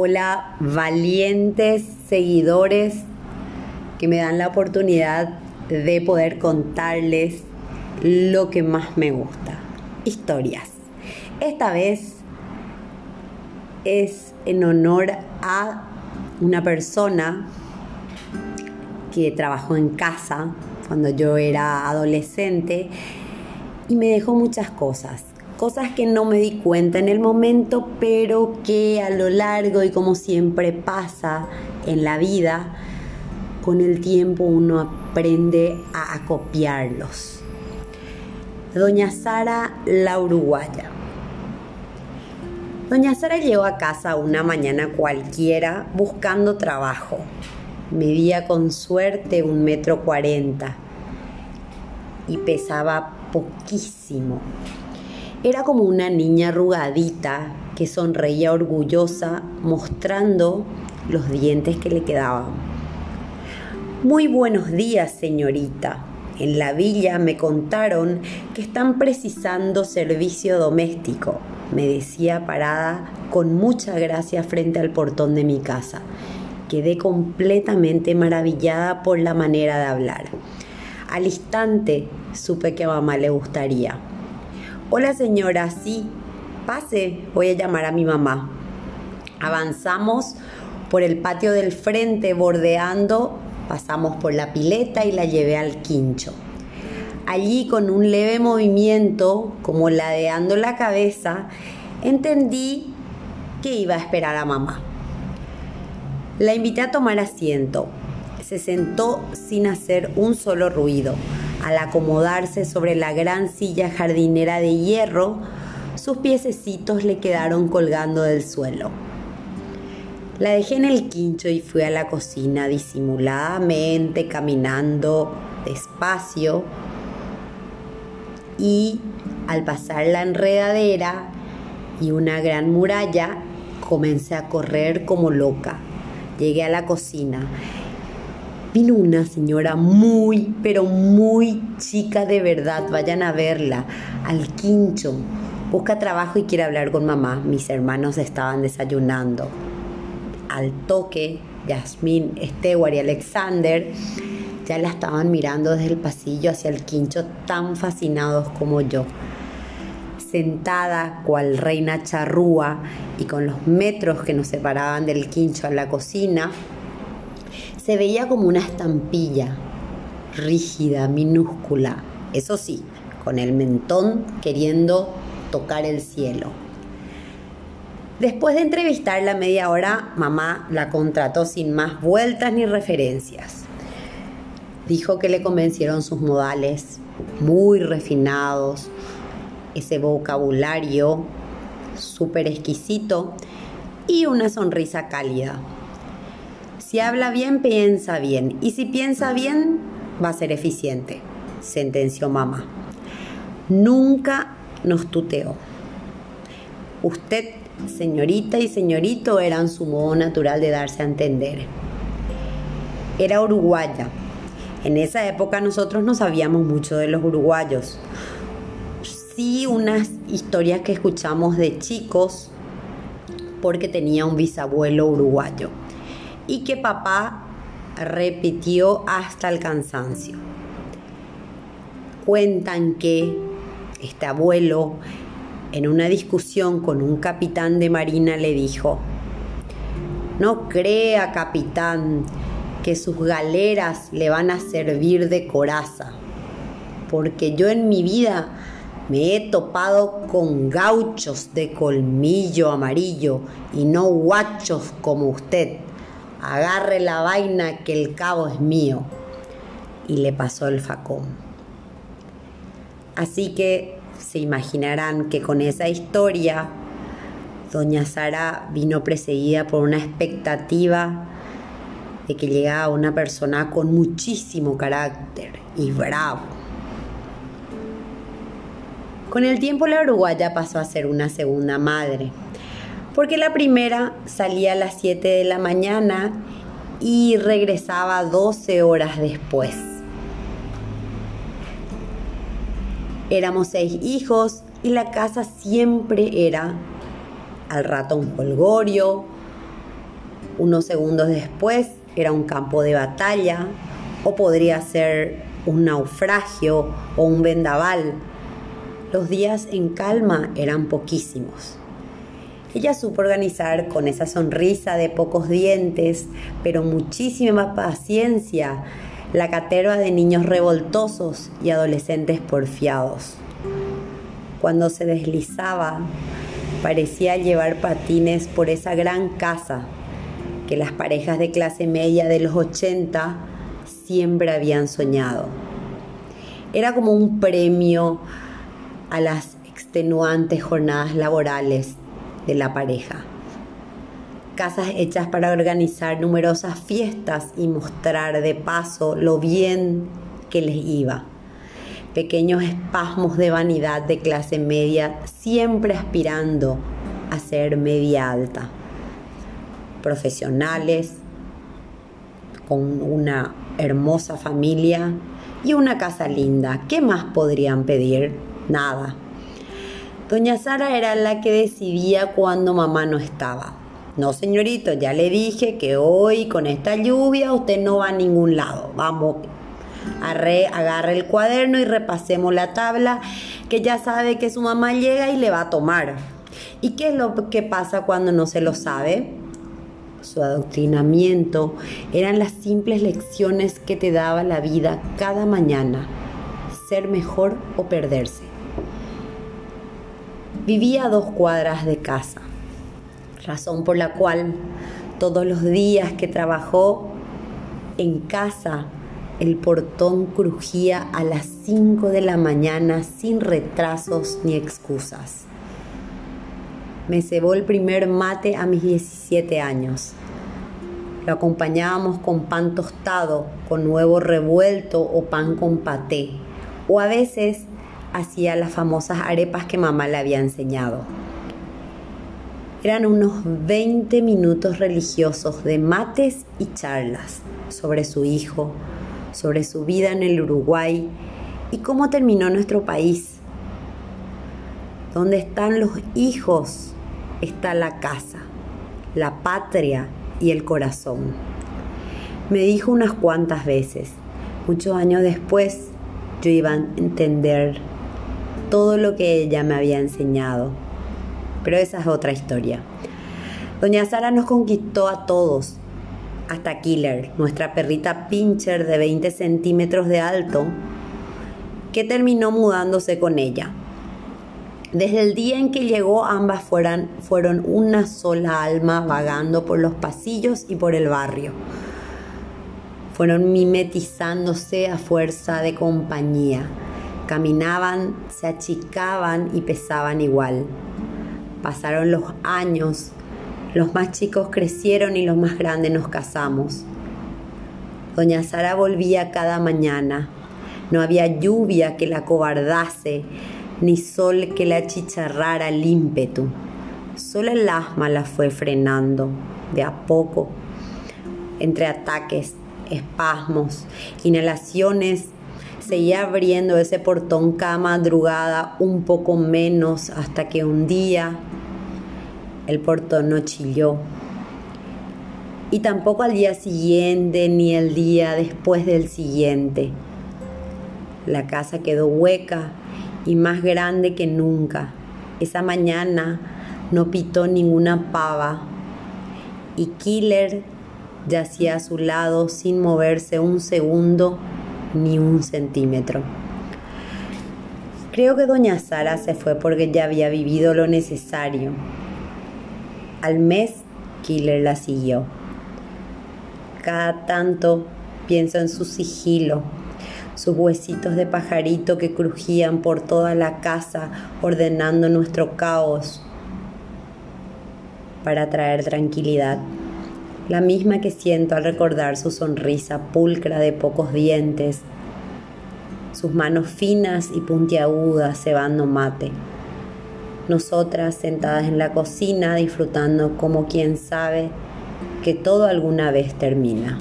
Hola, valientes seguidores que me dan la oportunidad de poder contarles lo que más me gusta, historias. Esta vez es en honor a una persona que trabajó en casa cuando yo era adolescente y me dejó muchas cosas cosas que no me di cuenta en el momento, pero que a lo largo y como siempre pasa en la vida, con el tiempo uno aprende a acopiarlos. Doña Sara la Uruguaya. Doña Sara llegó a casa una mañana cualquiera buscando trabajo. Medía con suerte un metro cuarenta y pesaba poquísimo. Era como una niña arrugadita que sonreía orgullosa mostrando los dientes que le quedaban. Muy buenos días, señorita. En la villa me contaron que están precisando servicio doméstico, me decía parada con mucha gracia frente al portón de mi casa. Quedé completamente maravillada por la manera de hablar. Al instante supe que a mamá le gustaría. Hola señora, sí, pase, voy a llamar a mi mamá. Avanzamos por el patio del frente bordeando, pasamos por la pileta y la llevé al quincho. Allí con un leve movimiento, como ladeando la cabeza, entendí que iba a esperar a mamá. La invité a tomar asiento. Se sentó sin hacer un solo ruido al acomodarse sobre la gran silla jardinera de hierro, sus piececitos le quedaron colgando del suelo. La dejé en el quincho y fui a la cocina disimuladamente, caminando despacio. Y al pasar la enredadera y una gran muralla, comencé a correr como loca. Llegué a la cocina Vino una señora muy, pero muy chica de verdad. Vayan a verla al quincho. Busca trabajo y quiere hablar con mamá. Mis hermanos estaban desayunando. Al toque, Yasmín, Stewart y Alexander ya la estaban mirando desde el pasillo hacia el quincho tan fascinados como yo. Sentada cual reina charrúa y con los metros que nos separaban del quincho a la cocina, se veía como una estampilla, rígida, minúscula, eso sí, con el mentón queriendo tocar el cielo. Después de entrevistarla media hora, mamá la contrató sin más vueltas ni referencias. Dijo que le convencieron sus modales, muy refinados, ese vocabulario súper exquisito y una sonrisa cálida. Si habla bien, piensa bien. Y si piensa bien, va a ser eficiente, sentenció mamá. Nunca nos tuteó. Usted, señorita y señorito, eran su modo natural de darse a entender. Era uruguaya. En esa época nosotros no sabíamos mucho de los uruguayos. Sí, unas historias que escuchamos de chicos porque tenía un bisabuelo uruguayo y que papá repitió hasta el cansancio. Cuentan que este abuelo en una discusión con un capitán de marina le dijo, no crea capitán que sus galeras le van a servir de coraza, porque yo en mi vida me he topado con gauchos de colmillo amarillo y no guachos como usted agarre la vaina que el cabo es mío. Y le pasó el facón. Así que se imaginarán que con esa historia, doña Sara vino precedida por una expectativa de que llegaba una persona con muchísimo carácter y bravo. Con el tiempo la uruguaya pasó a ser una segunda madre porque la primera salía a las 7 de la mañana y regresaba 12 horas después. Éramos seis hijos y la casa siempre era al rato un polgorio, Unos segundos después era un campo de batalla o podría ser un naufragio o un vendaval. Los días en calma eran poquísimos. Ella supo organizar con esa sonrisa de pocos dientes, pero muchísima paciencia, la caterva de niños revoltosos y adolescentes porfiados. Cuando se deslizaba, parecía llevar patines por esa gran casa que las parejas de clase media de los 80 siempre habían soñado. Era como un premio a las extenuantes jornadas laborales de la pareja. Casas hechas para organizar numerosas fiestas y mostrar de paso lo bien que les iba. Pequeños espasmos de vanidad de clase media siempre aspirando a ser media alta. Profesionales con una hermosa familia y una casa linda. ¿Qué más podrían pedir? Nada. Doña Sara era la que decidía cuando mamá no estaba. No, señorito, ya le dije que hoy con esta lluvia usted no va a ningún lado. Vamos, arre, agarre el cuaderno y repasemos la tabla que ya sabe que su mamá llega y le va a tomar. ¿Y qué es lo que pasa cuando no se lo sabe? Su adoctrinamiento eran las simples lecciones que te daba la vida cada mañana. Ser mejor o perderse. Vivía dos cuadras de casa, razón por la cual todos los días que trabajó en casa el portón crujía a las 5 de la mañana sin retrasos ni excusas. Me cebó el primer mate a mis 17 años. Lo acompañábamos con pan tostado, con huevo revuelto o pan con paté, o a veces hacía las famosas arepas que mamá le había enseñado. Eran unos 20 minutos religiosos de mates y charlas sobre su hijo, sobre su vida en el Uruguay y cómo terminó nuestro país. Donde están los hijos está la casa, la patria y el corazón. Me dijo unas cuantas veces, muchos años después yo iba a entender todo lo que ella me había enseñado. Pero esa es otra historia. Doña Sara nos conquistó a todos, hasta Killer, nuestra perrita pincher de 20 centímetros de alto, que terminó mudándose con ella. Desde el día en que llegó, ambas fueron, fueron una sola alma vagando por los pasillos y por el barrio. Fueron mimetizándose a fuerza de compañía Caminaban, se achicaban y pesaban igual. Pasaron los años, los más chicos crecieron y los más grandes nos casamos. Doña Sara volvía cada mañana. No había lluvia que la cobardase, ni sol que la achicharrara el ímpetu. Solo el asma la fue frenando, de a poco, entre ataques, espasmos, inhalaciones seguía abriendo ese portón cada madrugada un poco menos hasta que un día el portón no chilló. Y tampoco al día siguiente ni el día después del siguiente. La casa quedó hueca y más grande que nunca. Esa mañana no pitó ninguna pava y Killer yacía a su lado sin moverse un segundo ni un centímetro. Creo que doña Sara se fue porque ya había vivido lo necesario. Al mes, Killer la siguió. Cada tanto pienso en su sigilo, sus huesitos de pajarito que crujían por toda la casa ordenando nuestro caos para traer tranquilidad la misma que siento al recordar su sonrisa pulcra de pocos dientes, sus manos finas y puntiagudas cebando mate. Nosotras sentadas en la cocina disfrutando como quien sabe que todo alguna vez termina.